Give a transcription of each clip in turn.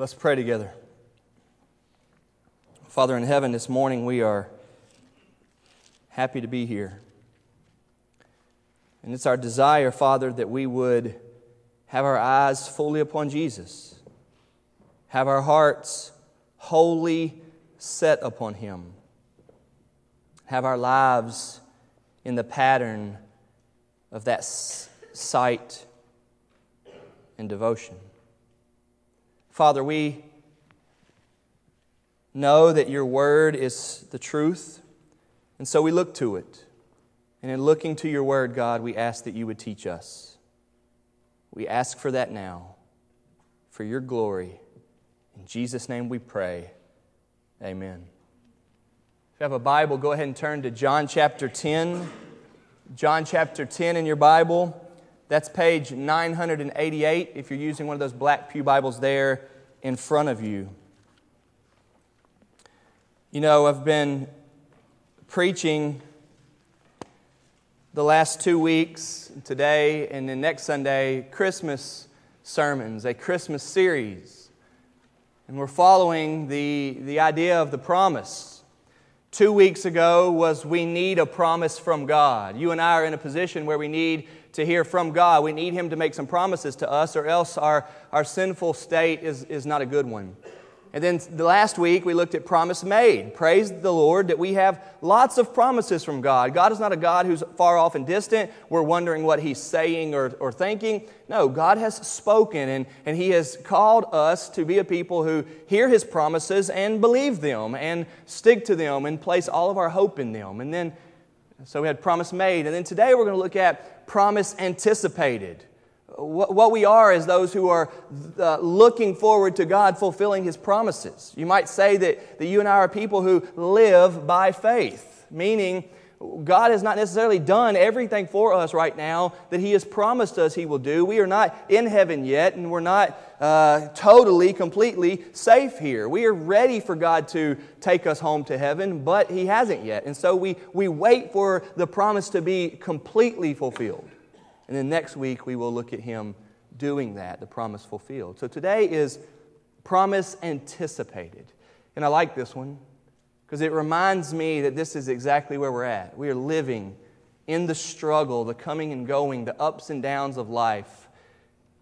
Let's pray together. Father in heaven, this morning we are happy to be here. And it's our desire, Father, that we would have our eyes fully upon Jesus, have our hearts wholly set upon Him, have our lives in the pattern of that sight and devotion. Father, we know that your word is the truth, and so we look to it. And in looking to your word, God, we ask that you would teach us. We ask for that now, for your glory. In Jesus' name we pray. Amen. If you have a Bible, go ahead and turn to John chapter 10. John chapter 10 in your Bible. That's page 988 if you're using one of those black Pew Bibles there in front of you. You know, I've been preaching the last two weeks, today and then next Sunday, Christmas sermons, a Christmas series. And we're following the, the idea of the promise. Two weeks ago was we need a promise from God. You and I are in a position where we need to hear from God. We need Him to make some promises to us, or else our, our sinful state is, is not a good one. And then the last week we looked at promise made. Praise the Lord that we have lots of promises from God. God is not a God who's far off and distant. We're wondering what He's saying or, or thinking. No, God has spoken and, and He has called us to be a people who hear His promises and believe them and stick to them and place all of our hope in them. And then, so we had promise made. And then today we're going to look at promise anticipated what we are is those who are uh, looking forward to God fulfilling His promises. You might say that, that you and I are people who live by faith, meaning God has not necessarily done everything for us right now that He has promised us He will do. We are not in heaven yet, and we're not uh, totally, completely safe here. We are ready for God to take us home to heaven, but He hasn't yet. And so we, we wait for the promise to be completely fulfilled. And then next week, we will look at him doing that, the promise fulfilled. So today is promise anticipated. And I like this one because it reminds me that this is exactly where we're at. We are living in the struggle, the coming and going, the ups and downs of life.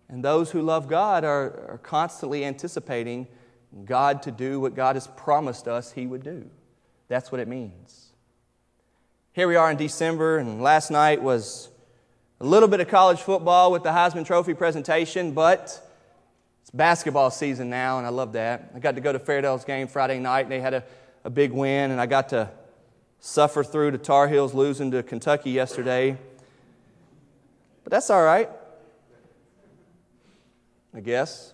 And those who love God are, are constantly anticipating God to do what God has promised us He would do. That's what it means. Here we are in December, and last night was a little bit of college football with the Heisman Trophy presentation, but it's basketball season now, and I love that. I got to go to Fairdale's game Friday night, and they had a, a big win, and I got to suffer through the Tar Heels losing to Kentucky yesterday. But that's all right, I guess.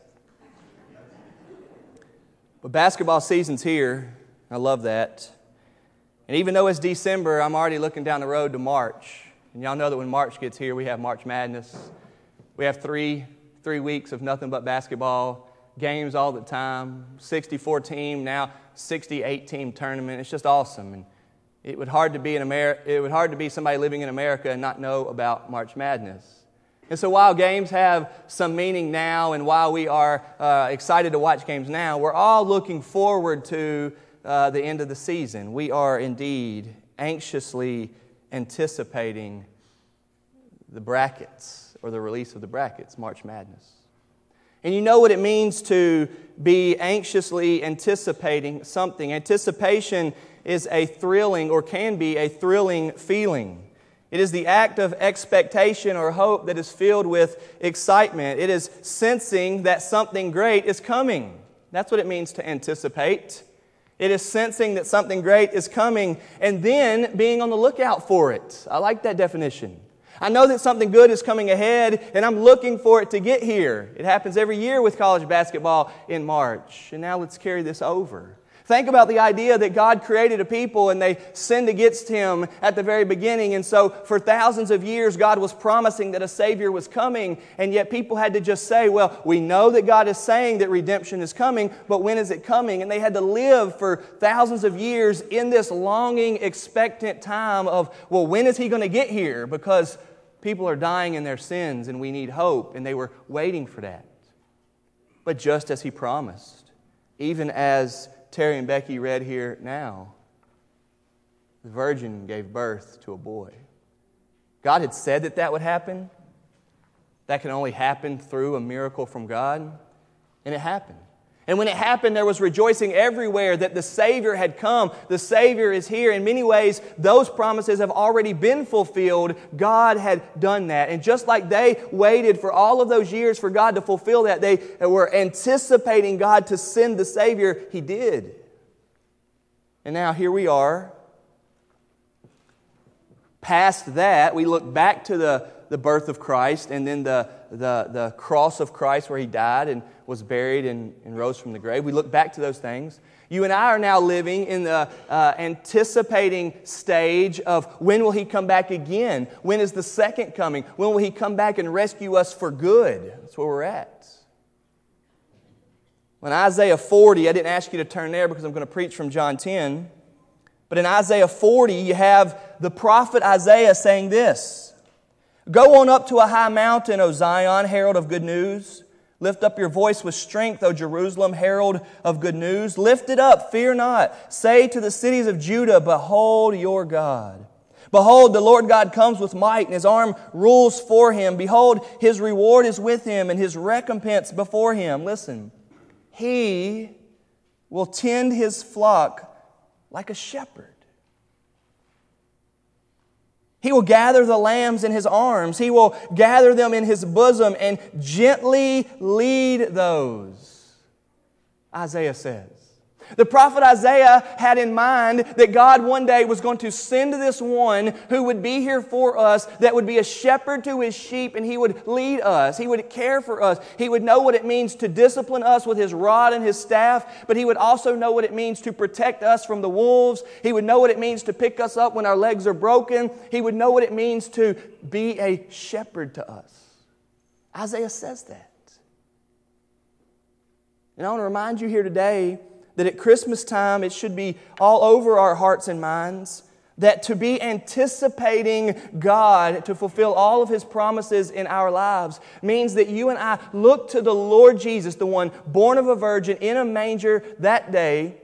But basketball season's here. I love that. And even though it's December, I'm already looking down the road to March. And y'all know that when March gets here, we have March Madness. We have three, three weeks of nothing but basketball, games all the time, 64 team, now 68 team tournament. It's just awesome. And it would hard to be in America, it would hard to be somebody living in America and not know about March Madness. And so while games have some meaning now and while we are uh, excited to watch games now, we're all looking forward to uh, the end of the season. We are indeed anxiously anticipating the brackets or the release of the brackets, March Madness. And you know what it means to be anxiously anticipating something. Anticipation is a thrilling or can be a thrilling feeling. It is the act of expectation or hope that is filled with excitement. It is sensing that something great is coming. That's what it means to anticipate. It is sensing that something great is coming and then being on the lookout for it. I like that definition. I know that something good is coming ahead and I'm looking for it to get here. It happens every year with college basketball in March. And now let's carry this over. Think about the idea that God created a people and they sinned against Him at the very beginning. And so, for thousands of years, God was promising that a Savior was coming. And yet, people had to just say, Well, we know that God is saying that redemption is coming, but when is it coming? And they had to live for thousands of years in this longing, expectant time of, Well, when is He going to get here? Because people are dying in their sins and we need hope. And they were waiting for that. but just as he promised, even as Terry and Becky read here now. The virgin gave birth to a boy. God had said that that would happen. That can only happen through a miracle from God. And it happened. And when it happened, there was rejoicing everywhere that the Savior had come. The Savior is here. In many ways, those promises have already been fulfilled. God had done that. And just like they waited for all of those years for God to fulfill that, they were anticipating God to send the Savior. He did. And now here we are. Past that, we look back to the, the birth of Christ and then the, the, the cross of Christ where He died and was buried and, and rose from the grave. We look back to those things. You and I are now living in the uh, anticipating stage of when will he come back again? When is the second coming? When will he come back and rescue us for good? That's where we're at. When Isaiah 40, I didn't ask you to turn there because I'm going to preach from John 10. But in Isaiah 40, you have the prophet Isaiah saying this Go on up to a high mountain, O Zion, herald of good news. Lift up your voice with strength, O Jerusalem, herald of good news. Lift it up, fear not. Say to the cities of Judah, Behold your God. Behold, the Lord God comes with might, and his arm rules for him. Behold, his reward is with him, and his recompense before him. Listen, he will tend his flock like a shepherd. He will gather the lambs in his arms. He will gather them in his bosom and gently lead those. Isaiah says. The prophet Isaiah had in mind that God one day was going to send this one who would be here for us, that would be a shepherd to his sheep, and he would lead us. He would care for us. He would know what it means to discipline us with his rod and his staff, but he would also know what it means to protect us from the wolves. He would know what it means to pick us up when our legs are broken. He would know what it means to be a shepherd to us. Isaiah says that. And I want to remind you here today that at Christmas time it should be all over our hearts and minds. That to be anticipating God to fulfill all of His promises in our lives means that you and I look to the Lord Jesus, the one born of a virgin in a manger that day,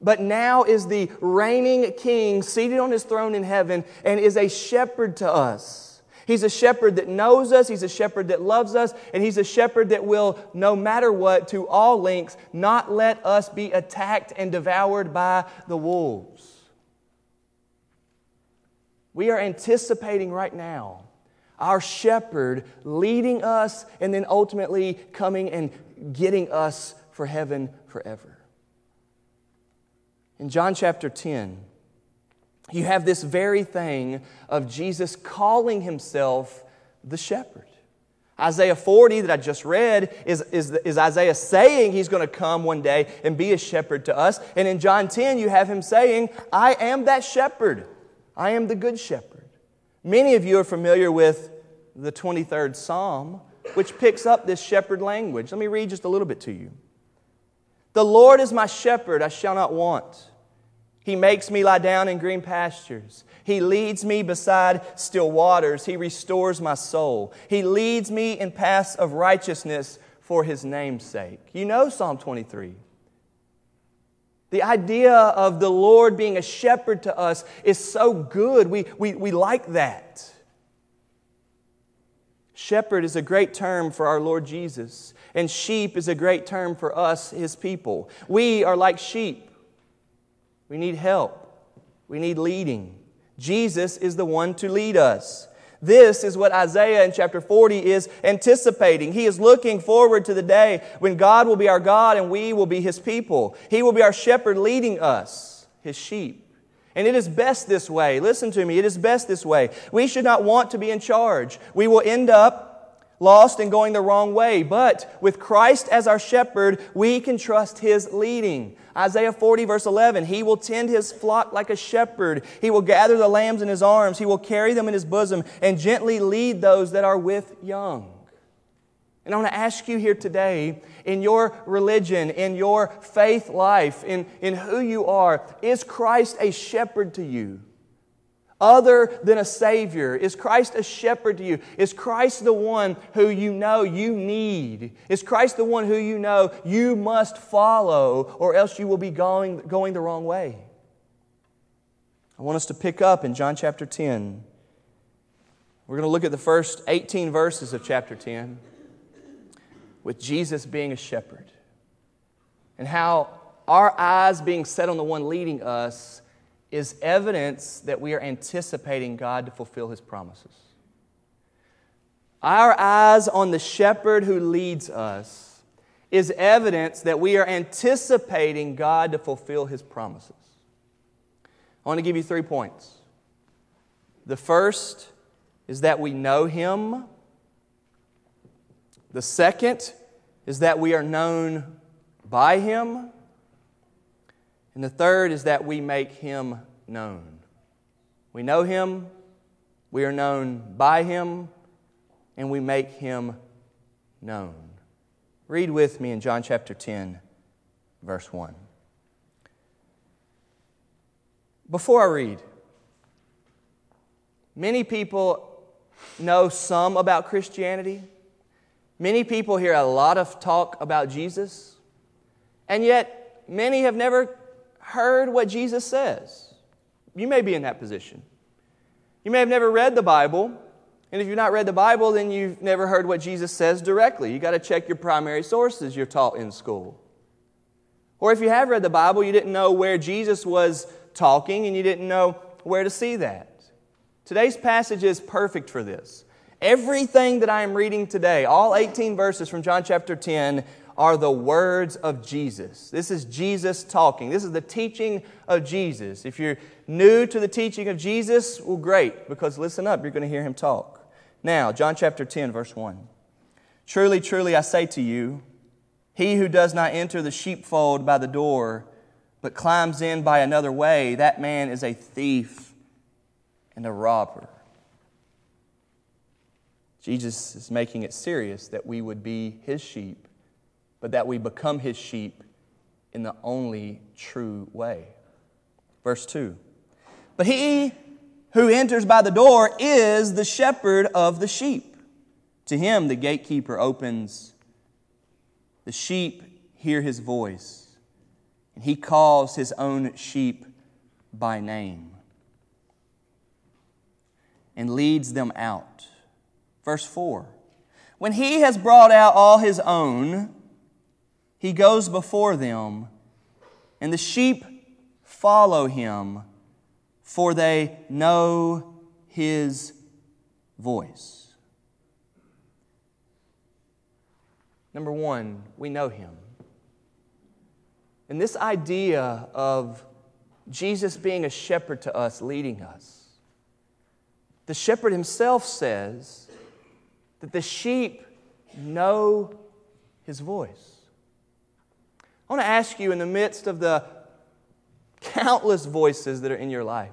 but now is the reigning King seated on His throne in heaven and is a shepherd to us. He's a shepherd that knows us, He's a shepherd that loves us, and He's a shepherd that will, no matter what, to all lengths, not let us be attacked and devoured by the wolves. We are anticipating right now our shepherd leading us and then ultimately coming and getting us for heaven forever. In John chapter 10, you have this very thing of Jesus calling himself the shepherd. Isaiah 40 that I just read is, is, is Isaiah saying he's going to come one day and be a shepherd to us. And in John 10, you have him saying, I am that shepherd. I am the good shepherd. Many of you are familiar with the 23rd Psalm, which picks up this shepherd language. Let me read just a little bit to you. The Lord is my shepherd, I shall not want. He makes me lie down in green pastures. He leads me beside still waters. He restores my soul. He leads me in paths of righteousness for his name's sake. You know Psalm 23. The idea of the Lord being a shepherd to us is so good. We, we, we like that. Shepherd is a great term for our Lord Jesus, and sheep is a great term for us, his people. We are like sheep. We need help. We need leading. Jesus is the one to lead us. This is what Isaiah in chapter 40 is anticipating. He is looking forward to the day when God will be our God and we will be His people. He will be our shepherd leading us, His sheep. And it is best this way. Listen to me. It is best this way. We should not want to be in charge. We will end up lost and going the wrong way. But with Christ as our shepherd, we can trust His leading. Isaiah 40, verse 11 He will tend his flock like a shepherd. He will gather the lambs in his arms. He will carry them in his bosom and gently lead those that are with young. And I want to ask you here today in your religion, in your faith life, in, in who you are, is Christ a shepherd to you? Other than a Savior? Is Christ a shepherd to you? Is Christ the one who you know you need? Is Christ the one who you know you must follow, or else you will be going, going the wrong way? I want us to pick up in John chapter 10. We're going to look at the first 18 verses of chapter 10 with Jesus being a shepherd and how our eyes being set on the one leading us is evidence that we are anticipating God to fulfill his promises. Our eyes on the shepherd who leads us is evidence that we are anticipating God to fulfill his promises. I want to give you three points. The first is that we know him. The second is that we are known by him. And the third is that we make him known. We know him, we are known by him, and we make him known. Read with me in John chapter 10, verse 1. Before I read, many people know some about Christianity. Many people hear a lot of talk about Jesus, and yet many have never heard what Jesus says. You may be in that position. You may have never read the Bible, and if you've not read the Bible, then you've never heard what Jesus says directly. You've got to check your primary sources you're taught in school. Or if you have read the Bible, you didn't know where Jesus was talking and you didn't know where to see that. Today's passage is perfect for this. Everything that I am reading today, all 18 verses from John chapter 10, are the words of Jesus. This is Jesus talking. This is the teaching of Jesus. If you're new to the teaching of Jesus, well, great, because listen up, you're going to hear him talk. Now, John chapter 10, verse 1. Truly, truly, I say to you, he who does not enter the sheepfold by the door, but climbs in by another way, that man is a thief and a robber. Jesus is making it serious that we would be his sheep but that we become his sheep in the only true way. Verse 2 But he who enters by the door is the shepherd of the sheep. To him the gatekeeper opens. The sheep hear his voice, and he calls his own sheep by name and leads them out. Verse 4 When he has brought out all his own, he goes before them, and the sheep follow him, for they know his voice. Number one, we know him. And this idea of Jesus being a shepherd to us, leading us, the shepherd himself says that the sheep know his voice. I want to ask you, in the midst of the countless voices that are in your life,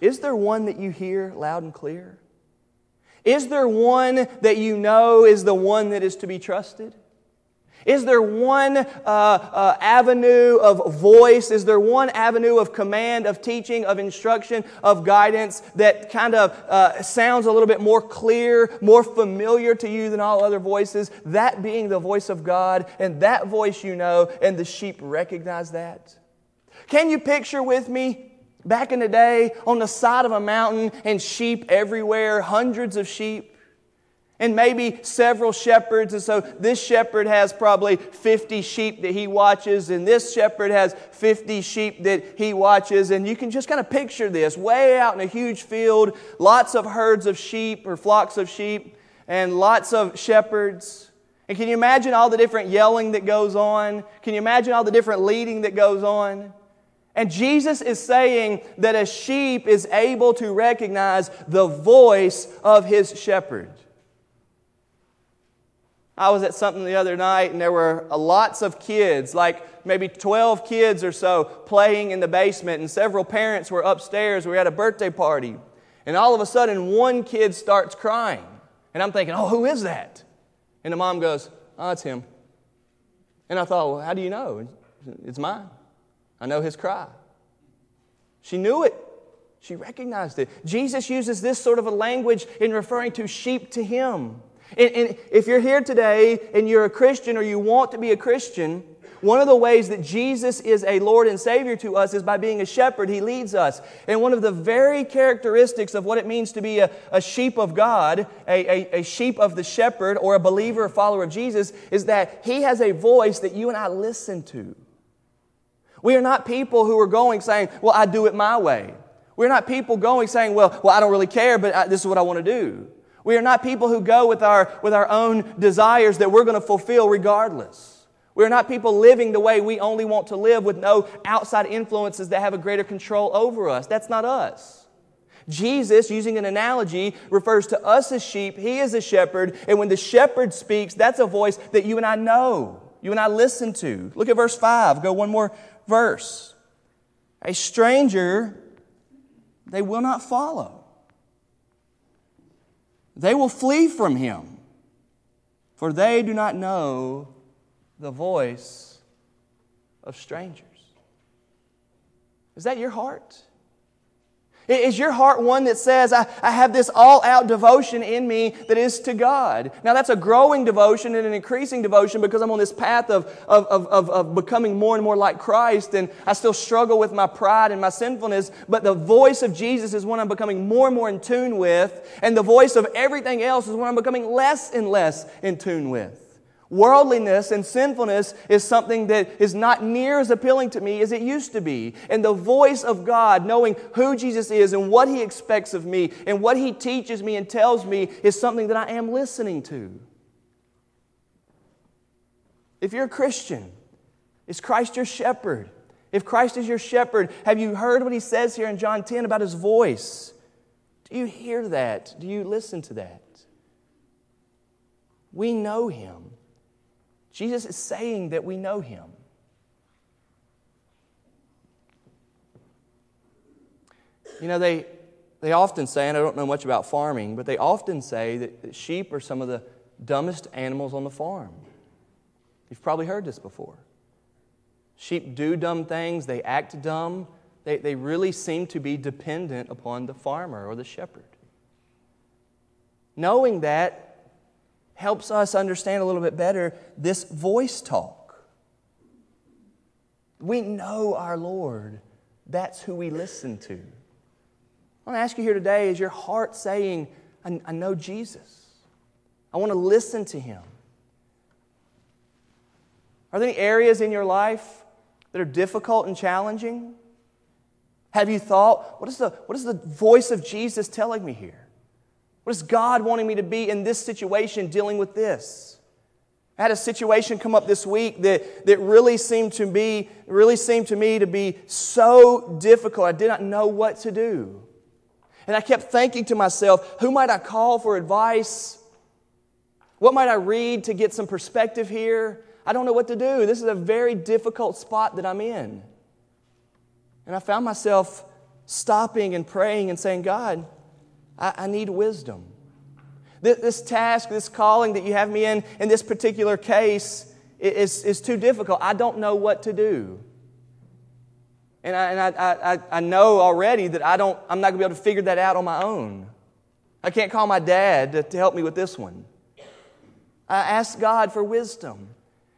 is there one that you hear loud and clear? Is there one that you know is the one that is to be trusted? Is there one uh, uh, avenue of voice? Is there one avenue of command, of teaching, of instruction, of guidance that kind of uh, sounds a little bit more clear, more familiar to you than all other voices? That being the voice of God, and that voice you know, and the sheep recognize that. Can you picture with me back in the day on the side of a mountain and sheep everywhere, hundreds of sheep? And maybe several shepherds. And so this shepherd has probably 50 sheep that he watches, and this shepherd has 50 sheep that he watches. And you can just kind of picture this way out in a huge field, lots of herds of sheep or flocks of sheep, and lots of shepherds. And can you imagine all the different yelling that goes on? Can you imagine all the different leading that goes on? And Jesus is saying that a sheep is able to recognize the voice of his shepherd. I was at something the other night and there were uh, lots of kids, like maybe 12 kids or so, playing in the basement, and several parents were upstairs. We were at a birthday party. And all of a sudden, one kid starts crying. And I'm thinking, oh, who is that? And the mom goes, oh, it's him. And I thought, well, how do you know? It's mine. I know his cry. She knew it. She recognized it. Jesus uses this sort of a language in referring to sheep to him. And, and, if you're here today and you're a Christian or you want to be a Christian, one of the ways that Jesus is a Lord and Savior to us is by being a shepherd. He leads us. And one of the very characteristics of what it means to be a, a sheep of God, a, a, a sheep of the shepherd, or a believer or follower of Jesus, is that He has a voice that you and I listen to. We are not people who are going saying, Well, I do it my way. We're not people going saying, Well, well I don't really care, but I, this is what I want to do. We are not people who go with our, with our own desires that we're going to fulfill regardless. We're not people living the way we only want to live with no outside influences that have a greater control over us. That's not us. Jesus, using an analogy, refers to us as sheep. He is a shepherd. And when the shepherd speaks, that's a voice that you and I know, you and I listen to. Look at verse 5. Go one more verse. A stranger they will not follow, they will flee from him, for they do not know the voice of strangers. Is that your heart? Is your heart one that says, I, I have this all out devotion in me that is to God? Now, that's a growing devotion and an increasing devotion because I'm on this path of, of, of, of, becoming more and more like Christ, and I still struggle with my pride and my sinfulness. But the voice of Jesus is one I'm becoming more and more in tune with, and the voice of everything else is one I'm becoming less and less in tune with. Worldliness and sinfulness is something that is not near as appealing to me as it used to be. And the voice of God, knowing who Jesus is and what He expects of me and what He teaches me and tells me, is something that I am listening to. If you're a Christian, is Christ your shepherd? If Christ is your shepherd, have you heard what He says here in John 10 about His voice? Do you hear that? Do you listen to that? We know Him. Jesus is saying that we know him. You know, they, they often say, and I don't know much about farming, but they often say that, that sheep are some of the dumbest animals on the farm. You've probably heard this before. Sheep do dumb things, they act dumb, they, they really seem to be dependent upon the farmer or the shepherd. Knowing that, helps us understand a little bit better this voice talk. We know our Lord. That's who we listen to. I want to ask you here today is your heart saying, I, I know Jesus? I want to listen to him. Are there any areas in your life that are difficult and challenging? Have you thought, what is the, what is the voice of Jesus telling me here? What is God wanting me to be in this situation dealing with this? I had a situation come up this week that, that really seemed to be really seemed to me to be so difficult. I did not know what to do. And I kept thinking to myself, who might I call for advice? What might I read to get some perspective here? I don't know what to do. This is a very difficult spot that I'm in. And I found myself stopping and praying and saying, God, I, I need wisdom. This, this, task, this calling that you have me in, in this particular case, is, is too difficult. I don't know what to do. And I, and I, I, I know already that I don't, I'm not going to be able to figure that out on my own. I can't call my dad to, to help me with this one. I ask God for wisdom.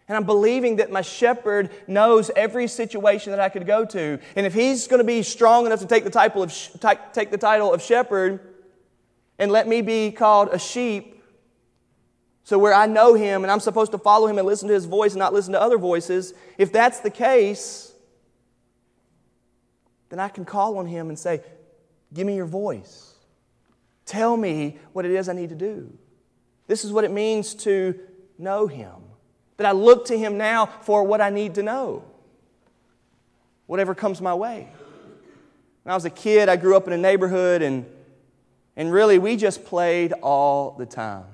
And I'm believing that my shepherd knows every situation that I could go to. And if he's going to be strong enough to take the title of, take the title of shepherd, and let me be called a sheep. So, where I know him and I'm supposed to follow him and listen to his voice and not listen to other voices, if that's the case, then I can call on him and say, Give me your voice. Tell me what it is I need to do. This is what it means to know him. That I look to him now for what I need to know, whatever comes my way. When I was a kid, I grew up in a neighborhood and and really, we just played all the time.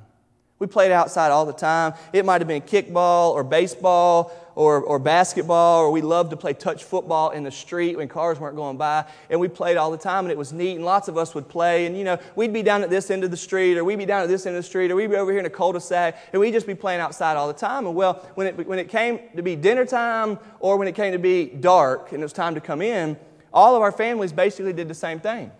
We played outside all the time. It might have been kickball or baseball or, or basketball, or we loved to play touch football in the street when cars weren't going by. And we played all the time, and it was neat, and lots of us would play. And, you know, we'd be down at this end of the street, or we'd be down at this end of the street, or we'd be over here in a cul-de-sac, and we'd just be playing outside all the time. And, well, when it, when it came to be dinner time or when it came to be dark and it was time to come in, all of our families basically did the same thing.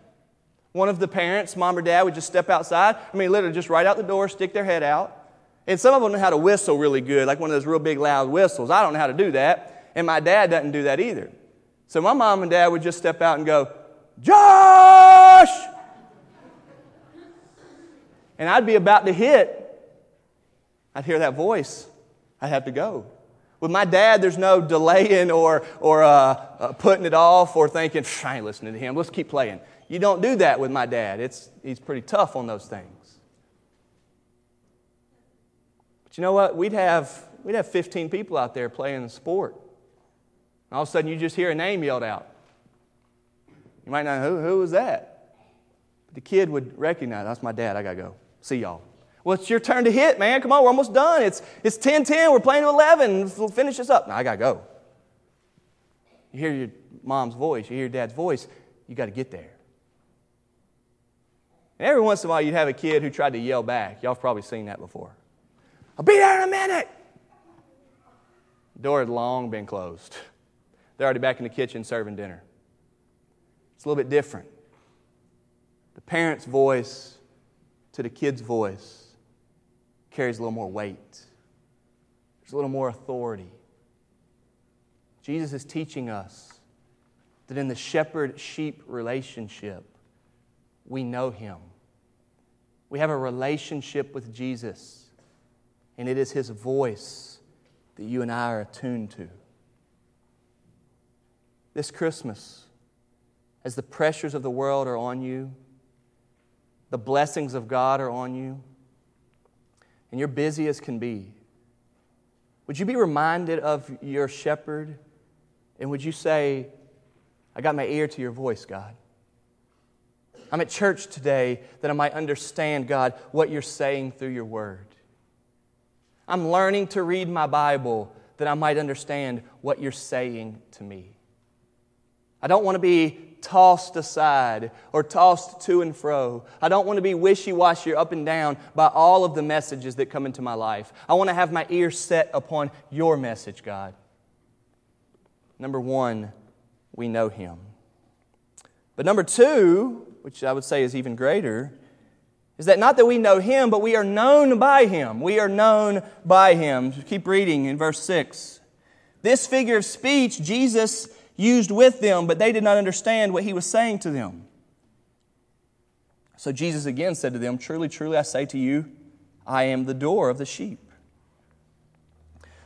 One of the parents, mom or dad, would just step outside. I mean, literally just right out the door, stick their head out. And some of them know how to whistle really good, like one of those real big loud whistles. I don't know how to do that. And my dad doesn't do that either. So my mom and dad would just step out and go, Josh! And I'd be about to hit. I'd hear that voice. I'd have to go. With my dad, there's no delaying or, or uh, uh, putting it off or thinking, I ain't listening to him. Let's keep playing. You don't do that with my dad. It's, he's pretty tough on those things. But you know what? We'd have, we'd have 15 people out there playing the sport. And all of a sudden, you just hear a name yelled out. You might not know who, who was that. But the kid would recognize, that's my dad. I got to go. See y'all. Well, it's your turn to hit, man. Come on, we're almost done. It's, it's 10 10. We're playing to 11. We'll finish this up. Now, I got to go. You hear your mom's voice, you hear your dad's voice, you got to get there. And every once in a while, you'd have a kid who tried to yell back. Y'all have probably seen that before. I'll be there in a minute. The door had long been closed. They're already back in the kitchen serving dinner. It's a little bit different. The parent's voice to the kid's voice carries a little more weight, there's a little more authority. Jesus is teaching us that in the shepherd sheep relationship, we know him. We have a relationship with Jesus, and it is his voice that you and I are attuned to. This Christmas, as the pressures of the world are on you, the blessings of God are on you, and you're busy as can be, would you be reminded of your shepherd? And would you say, I got my ear to your voice, God? I'm at church today that I might understand, God, what you're saying through your word. I'm learning to read my Bible that I might understand what you're saying to me. I don't want to be tossed aside or tossed to and fro. I don't want to be wishy washy up and down by all of the messages that come into my life. I want to have my ears set upon your message, God. Number one, we know Him. But number two, which I would say is even greater, is that not that we know Him, but we are known by Him. We are known by Him. Keep reading in verse 6. This figure of speech, Jesus used with them, but they did not understand what he was saying to them. So Jesus again said to them, Truly, truly, I say to you, I am the door of the sheep.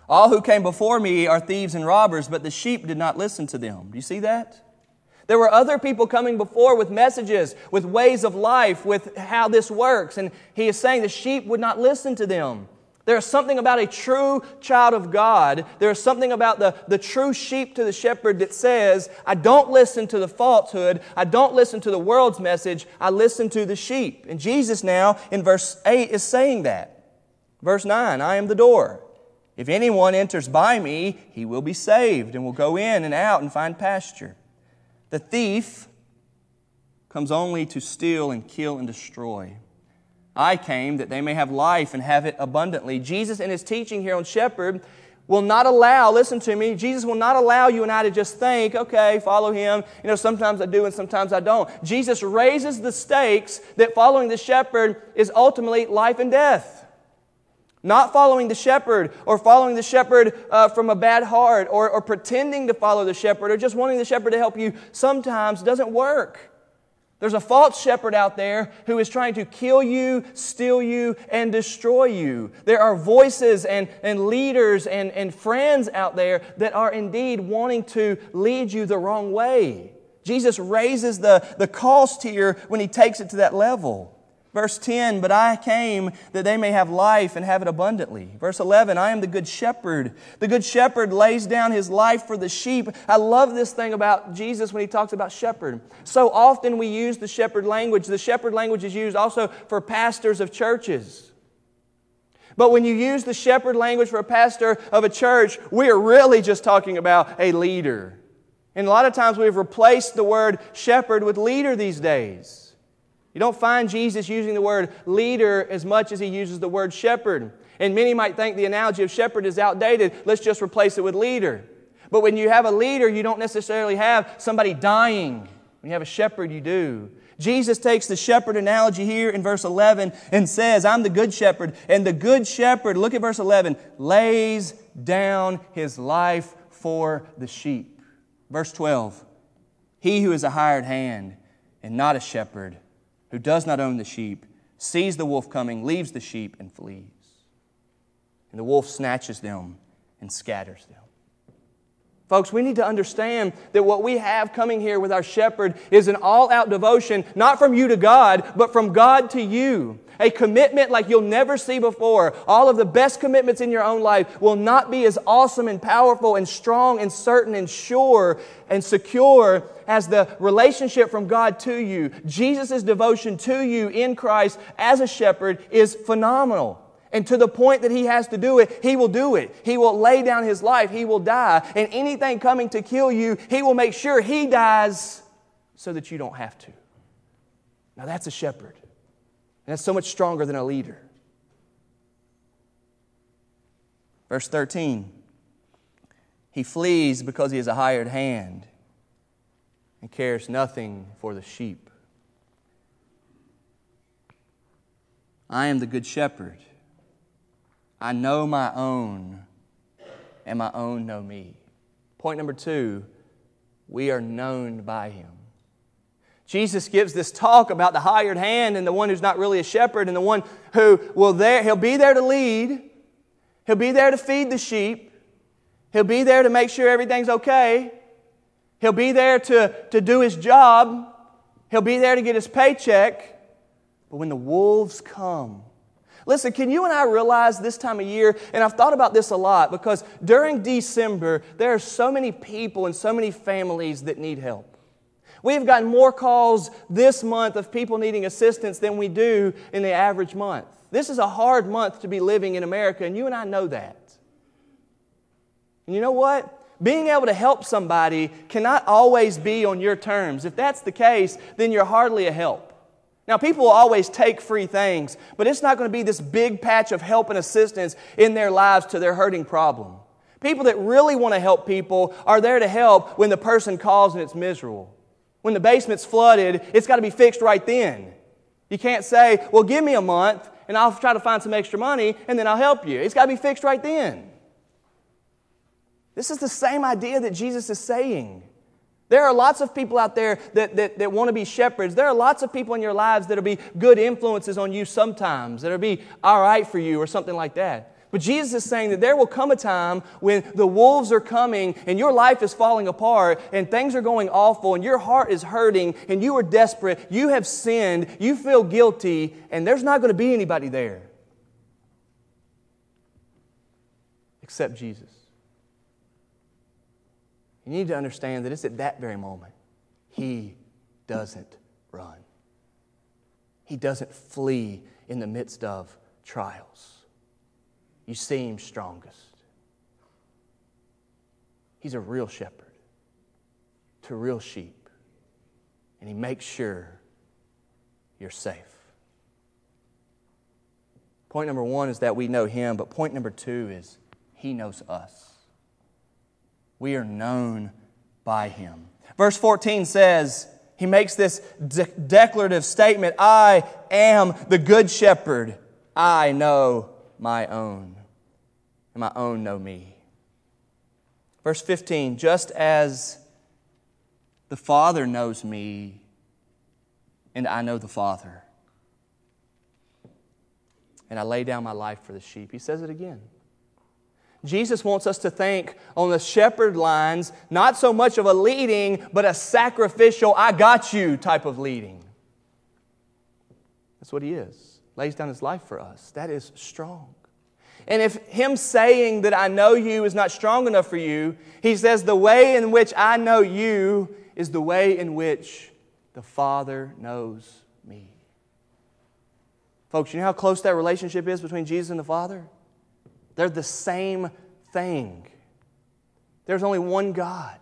All who came before me are thieves and robbers, but the sheep did not listen to them. Do you see that? There were other people coming before with messages, with ways of life, with how this works. And he is saying the sheep would not listen to them. There is something about a true child of God. There is something about the, the true sheep to the shepherd that says, I don't listen to the falsehood. I don't listen to the world's message. I listen to the sheep. And Jesus now in verse 8 is saying that. Verse 9, I am the door. If anyone enters by me, he will be saved and will go in and out and find pasture. The thief comes only to steal and kill and destroy. I came that they may have life and have it abundantly. Jesus, in his teaching here on Shepherd, will not allow, listen to me, Jesus will not allow you and I to just think, okay, follow him. You know, sometimes I do and sometimes I don't. Jesus raises the stakes that following the shepherd is ultimately life and death. Not following the shepherd or following the shepherd uh, from a bad heart or, or pretending to follow the shepherd or just wanting the shepherd to help you sometimes doesn't work. There's a false shepherd out there who is trying to kill you, steal you, and destroy you. There are voices and, and leaders and, and friends out there that are indeed wanting to lead you the wrong way. Jesus raises the, the cost here when he takes it to that level. Verse 10, but I came that they may have life and have it abundantly. Verse 11, I am the good shepherd. The good shepherd lays down his life for the sheep. I love this thing about Jesus when he talks about shepherd. So often we use the shepherd language. The shepherd language is used also for pastors of churches. But when you use the shepherd language for a pastor of a church, we are really just talking about a leader. And a lot of times we've replaced the word shepherd with leader these days. You don't find Jesus using the word leader as much as he uses the word shepherd. And many might think the analogy of shepherd is outdated. Let's just replace it with leader. But when you have a leader, you don't necessarily have somebody dying. When you have a shepherd, you do. Jesus takes the shepherd analogy here in verse 11 and says, I'm the good shepherd. And the good shepherd, look at verse 11, lays down his life for the sheep. Verse 12, he who is a hired hand and not a shepherd, who does not own the sheep, sees the wolf coming, leaves the sheep, and flees. And the wolf snatches them and scatters them. Folks, we need to understand that what we have coming here with our shepherd is an all out devotion, not from you to God, but from God to you. A commitment like you'll never see before. All of the best commitments in your own life will not be as awesome and powerful and strong and certain and sure and secure as the relationship from God to you. Jesus' devotion to you in Christ as a shepherd is phenomenal. And to the point that he has to do it, he will do it. He will lay down his life. He will die. And anything coming to kill you, he will make sure he dies so that you don't have to. Now that's a shepherd. And that's so much stronger than a leader. Verse 13 He flees because he is a hired hand and cares nothing for the sheep. I am the good shepherd. I know my own, and my own know me. Point number two we are known by him. Jesus gives this talk about the hired hand and the one who's not really a shepherd and the one who will there he'll be there to lead. He'll be there to feed the sheep. He'll be there to make sure everything's okay. He'll be there to, to do his job. He'll be there to get his paycheck. But when the wolves come, Listen, can you and I realize this time of year, and I've thought about this a lot because during December, there are so many people and so many families that need help. We've gotten more calls this month of people needing assistance than we do in the average month. This is a hard month to be living in America, and you and I know that. And you know what? Being able to help somebody cannot always be on your terms. If that's the case, then you're hardly a help. Now, people will always take free things, but it's not going to be this big patch of help and assistance in their lives to their hurting problem. People that really want to help people are there to help when the person calls and it's miserable. When the basement's flooded, it's got to be fixed right then. You can't say, well, give me a month and I'll try to find some extra money and then I'll help you. It's got to be fixed right then. This is the same idea that Jesus is saying. There are lots of people out there that, that, that want to be shepherds. There are lots of people in your lives that'll be good influences on you sometimes, that'll be all right for you or something like that. But Jesus is saying that there will come a time when the wolves are coming and your life is falling apart and things are going awful and your heart is hurting and you are desperate. You have sinned. You feel guilty and there's not going to be anybody there except Jesus. You need to understand that it's at that very moment he doesn't run. He doesn't flee in the midst of trials. You see him strongest. He's a real shepherd to real sheep, and he makes sure you're safe. Point number one is that we know him, but point number two is he knows us we are known by him. Verse 14 says, he makes this de- declarative statement I am the good shepherd. I know my own, and my own know me. Verse 15 just as the Father knows me, and I know the Father, and I lay down my life for the sheep. He says it again. Jesus wants us to think on the shepherd lines, not so much of a leading, but a sacrificial, I got you type of leading. That's what he is. Lays down his life for us. That is strong. And if him saying that I know you is not strong enough for you, he says, the way in which I know you is the way in which the Father knows me. Folks, you know how close that relationship is between Jesus and the Father? They're the same thing. There's only one God.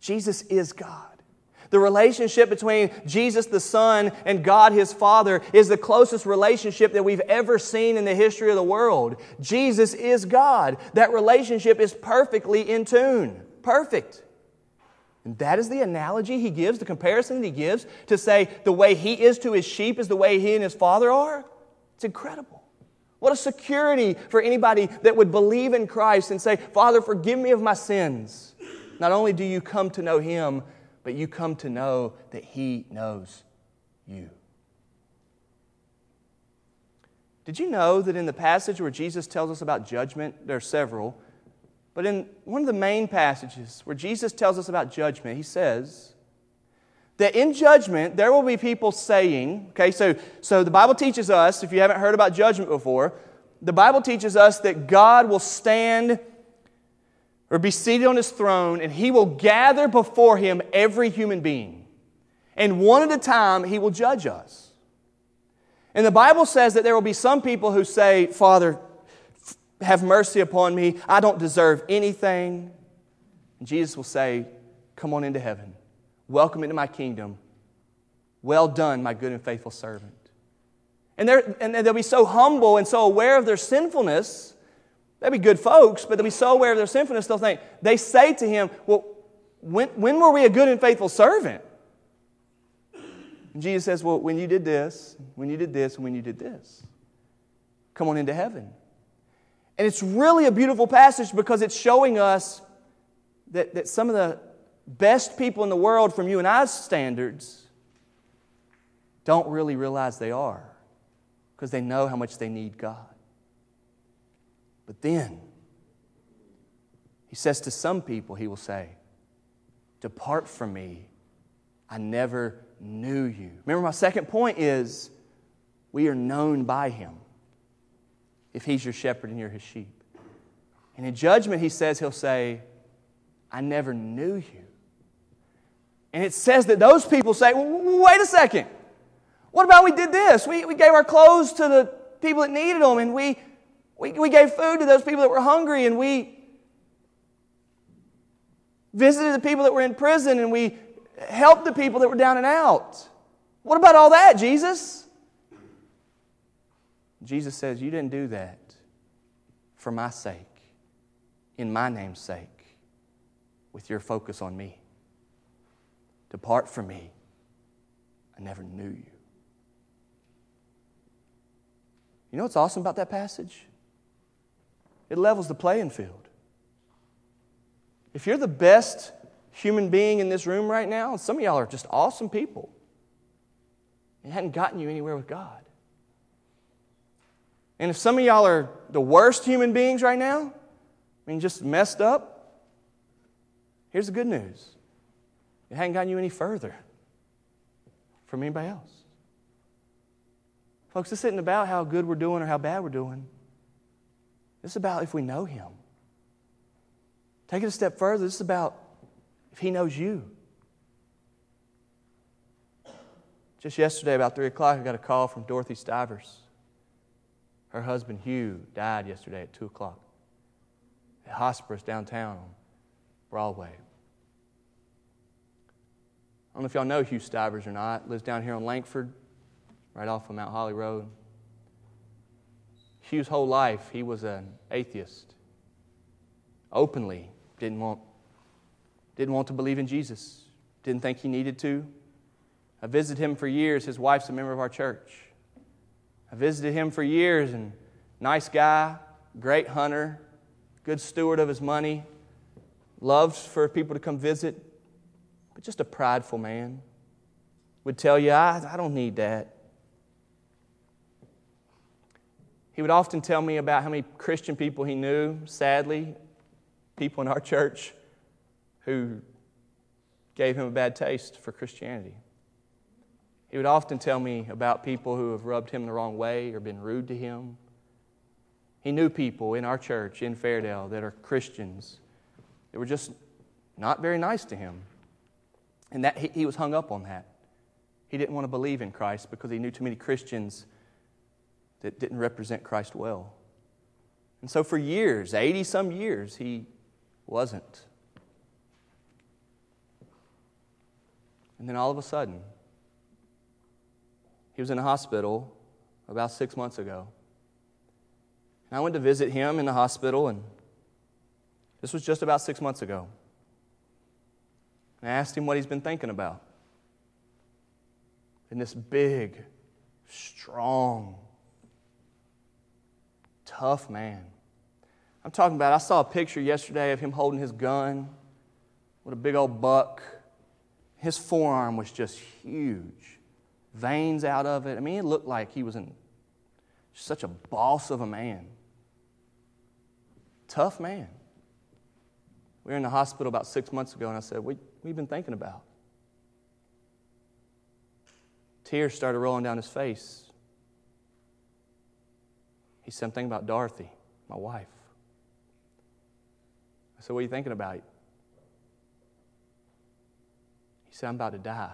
Jesus is God. The relationship between Jesus the Son and God his Father is the closest relationship that we've ever seen in the history of the world. Jesus is God. That relationship is perfectly in tune. perfect. And that is the analogy he gives, the comparison that he gives to say the way he is to his sheep is the way he and his father are. It's incredible. What a security for anybody that would believe in Christ and say, Father, forgive me of my sins. Not only do you come to know him, but you come to know that he knows you. Did you know that in the passage where Jesus tells us about judgment, there are several, but in one of the main passages where Jesus tells us about judgment, he says that in judgment there will be people saying, okay, so, so the Bible teaches us, if you haven't heard about judgment before, the Bible teaches us that God will stand or be seated on his throne and he will gather before him every human being. And one at a time, he will judge us. And the Bible says that there will be some people who say, Father, have mercy upon me. I don't deserve anything. And Jesus will say, Come on into heaven. Welcome into my kingdom. Well done, my good and faithful servant. And, and they'll be so humble and so aware of their sinfulness. They'll be good folks, but they'll be so aware of their sinfulness, they'll think, they say to him, Well, when, when were we a good and faithful servant? And Jesus says, Well, when you did this, when you did this, and when you did this, come on into heaven. And it's really a beautiful passage because it's showing us that, that some of the best people in the world, from you and I's standards, don't really realize they are because they know how much they need God. But then, he says to some people, he will say, Depart from me, I never knew you. Remember, my second point is we are known by him if he's your shepherd and you're his sheep. And in judgment, he says, he'll say, I never knew you. And it says that those people say, wait a second. What about we did this? We, we gave our clothes to the people that needed them, and we, we, we gave food to those people that were hungry, and we visited the people that were in prison, and we helped the people that were down and out. What about all that, Jesus? Jesus says, You didn't do that for my sake, in my name's sake, with your focus on me. Depart from me. I never knew you. You know what's awesome about that passage? It levels the playing field. If you're the best human being in this room right now, and some of y'all are just awesome people, it hadn't gotten you anywhere with God. And if some of y'all are the worst human beings right now, I mean, just messed up, here's the good news it hadn't gotten you any further from anybody else. Folks, this isn't about how good we're doing or how bad we're doing. This is about if we know Him. Take it a step further. This is about if He knows you. Just yesterday, about 3 o'clock, I got a call from Dorothy Stivers. Her husband, Hugh, died yesterday at 2 o'clock at hospice downtown on Broadway. I don't know if y'all know Hugh Stivers or not. Lives down here on Langford, right off of Mount Holly Road. Hugh's whole life, he was an atheist. Openly didn't want, didn't want to believe in Jesus, didn't think he needed to. I visited him for years. His wife's a member of our church. I visited him for years, and nice guy, great hunter, good steward of his money, loves for people to come visit, but just a prideful man. Would tell you, I, I don't need that. He would often tell me about how many Christian people he knew, sadly, people in our church who gave him a bad taste for Christianity. He would often tell me about people who have rubbed him the wrong way or been rude to him. He knew people in our church in Fairdale that are Christians that were just not very nice to him. And that he, he was hung up on that. He didn't want to believe in Christ because he knew too many Christians that didn't represent Christ well. And so for years, 80 some years, he wasn't. And then all of a sudden, he was in a hospital about six months ago. And I went to visit him in the hospital, and this was just about six months ago. And I asked him what he's been thinking about. And this big, strong, tough man. I'm talking about, I saw a picture yesterday of him holding his gun with a big old buck. His forearm was just huge, veins out of it. I mean, it looked like he was in such a boss of a man. Tough man. We were in the hospital about six months ago, and I said, What we've been thinking about? Tears started rolling down his face. He said, I'm thinking about Dorothy, my wife. I said, What are you thinking about? He said, I'm about to die.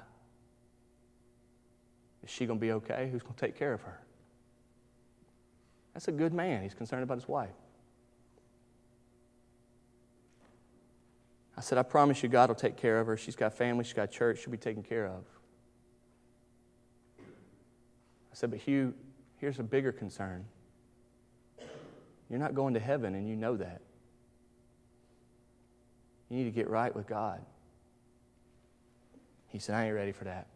Is she going to be okay? Who's going to take care of her? That's a good man. He's concerned about his wife. I said, I promise you, God will take care of her. She's got family, she's got church, she'll be taken care of. I said, but Hugh, here's a bigger concern. You're not going to heaven, and you know that. You need to get right with God. He said, I ain't ready for that.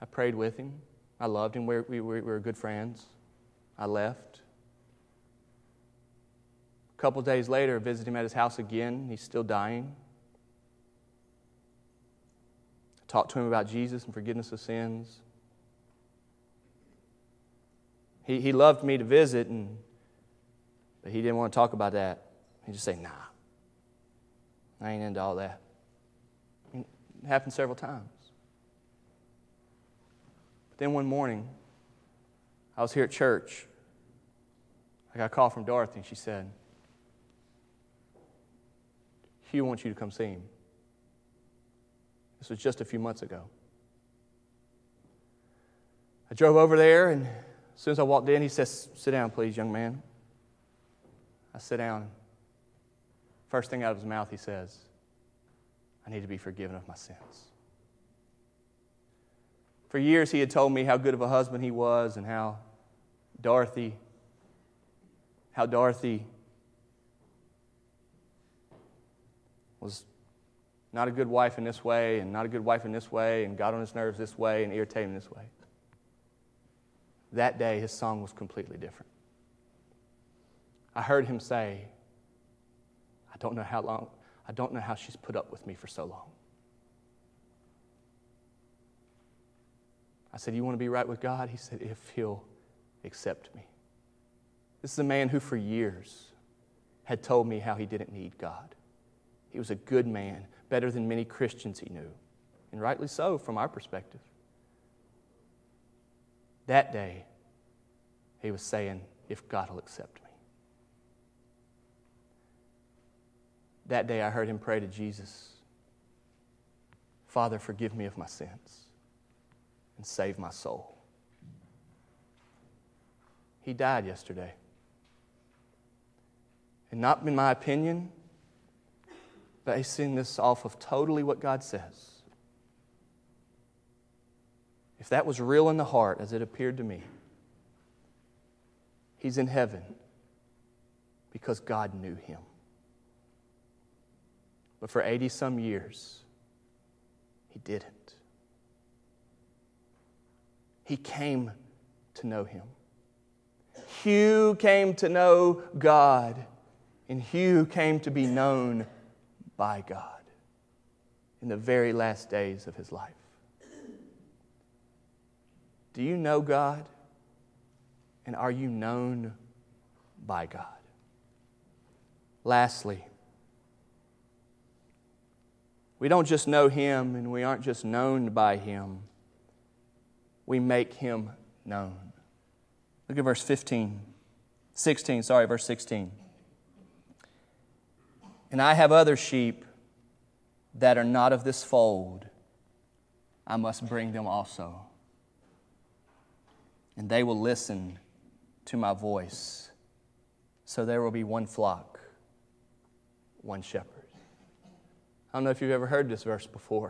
I prayed with him. I loved him. We, we, we were good friends. I left. A couple days later, I visited him at his house again. He's still dying. I talked to him about Jesus and forgiveness of sins. He, he loved me to visit, and, but he didn't want to talk about that. He just said, nah, I ain't into all that. It happened several times. But then one morning, I was here at church. I got a call from Dorothy, and she said, Hugh wants you to come see him. This was just a few months ago. I drove over there, and as soon as I walked in, he says, Sit down, please, young man. I sit down. First thing out of his mouth, he says, I need to be forgiven of my sins. For years, he had told me how good of a husband he was and how Dorothy, how Dorothy was not a good wife in this way and not a good wife in this way and got on his nerves this way and irritated him this way. That day, his song was completely different. I heard him say, I don't know how long, I don't know how she's put up with me for so long. I said, You want to be right with God? He said, If he'll accept me. This is a man who, for years, had told me how he didn't need God. He was a good man, better than many Christians he knew, and rightly so from our perspective. That day, he was saying, If God will accept me. That day, I heard him pray to Jesus Father, forgive me of my sins and save my soul. He died yesterday. And not in my opinion, basing this off of totally what God says. If that was real in the heart, as it appeared to me, he's in heaven because God knew him. But for 80 some years, he didn't. He came to know him. Hugh came to know God, and Hugh came to be known by God in the very last days of his life. Do you know God? And are you known by God? Lastly, we don't just know Him and we aren't just known by Him, we make Him known. Look at verse 15, 16, sorry, verse 16. And I have other sheep that are not of this fold. I must bring them also. And they will listen to my voice. So there will be one flock, one shepherd. I don't know if you've ever heard this verse before.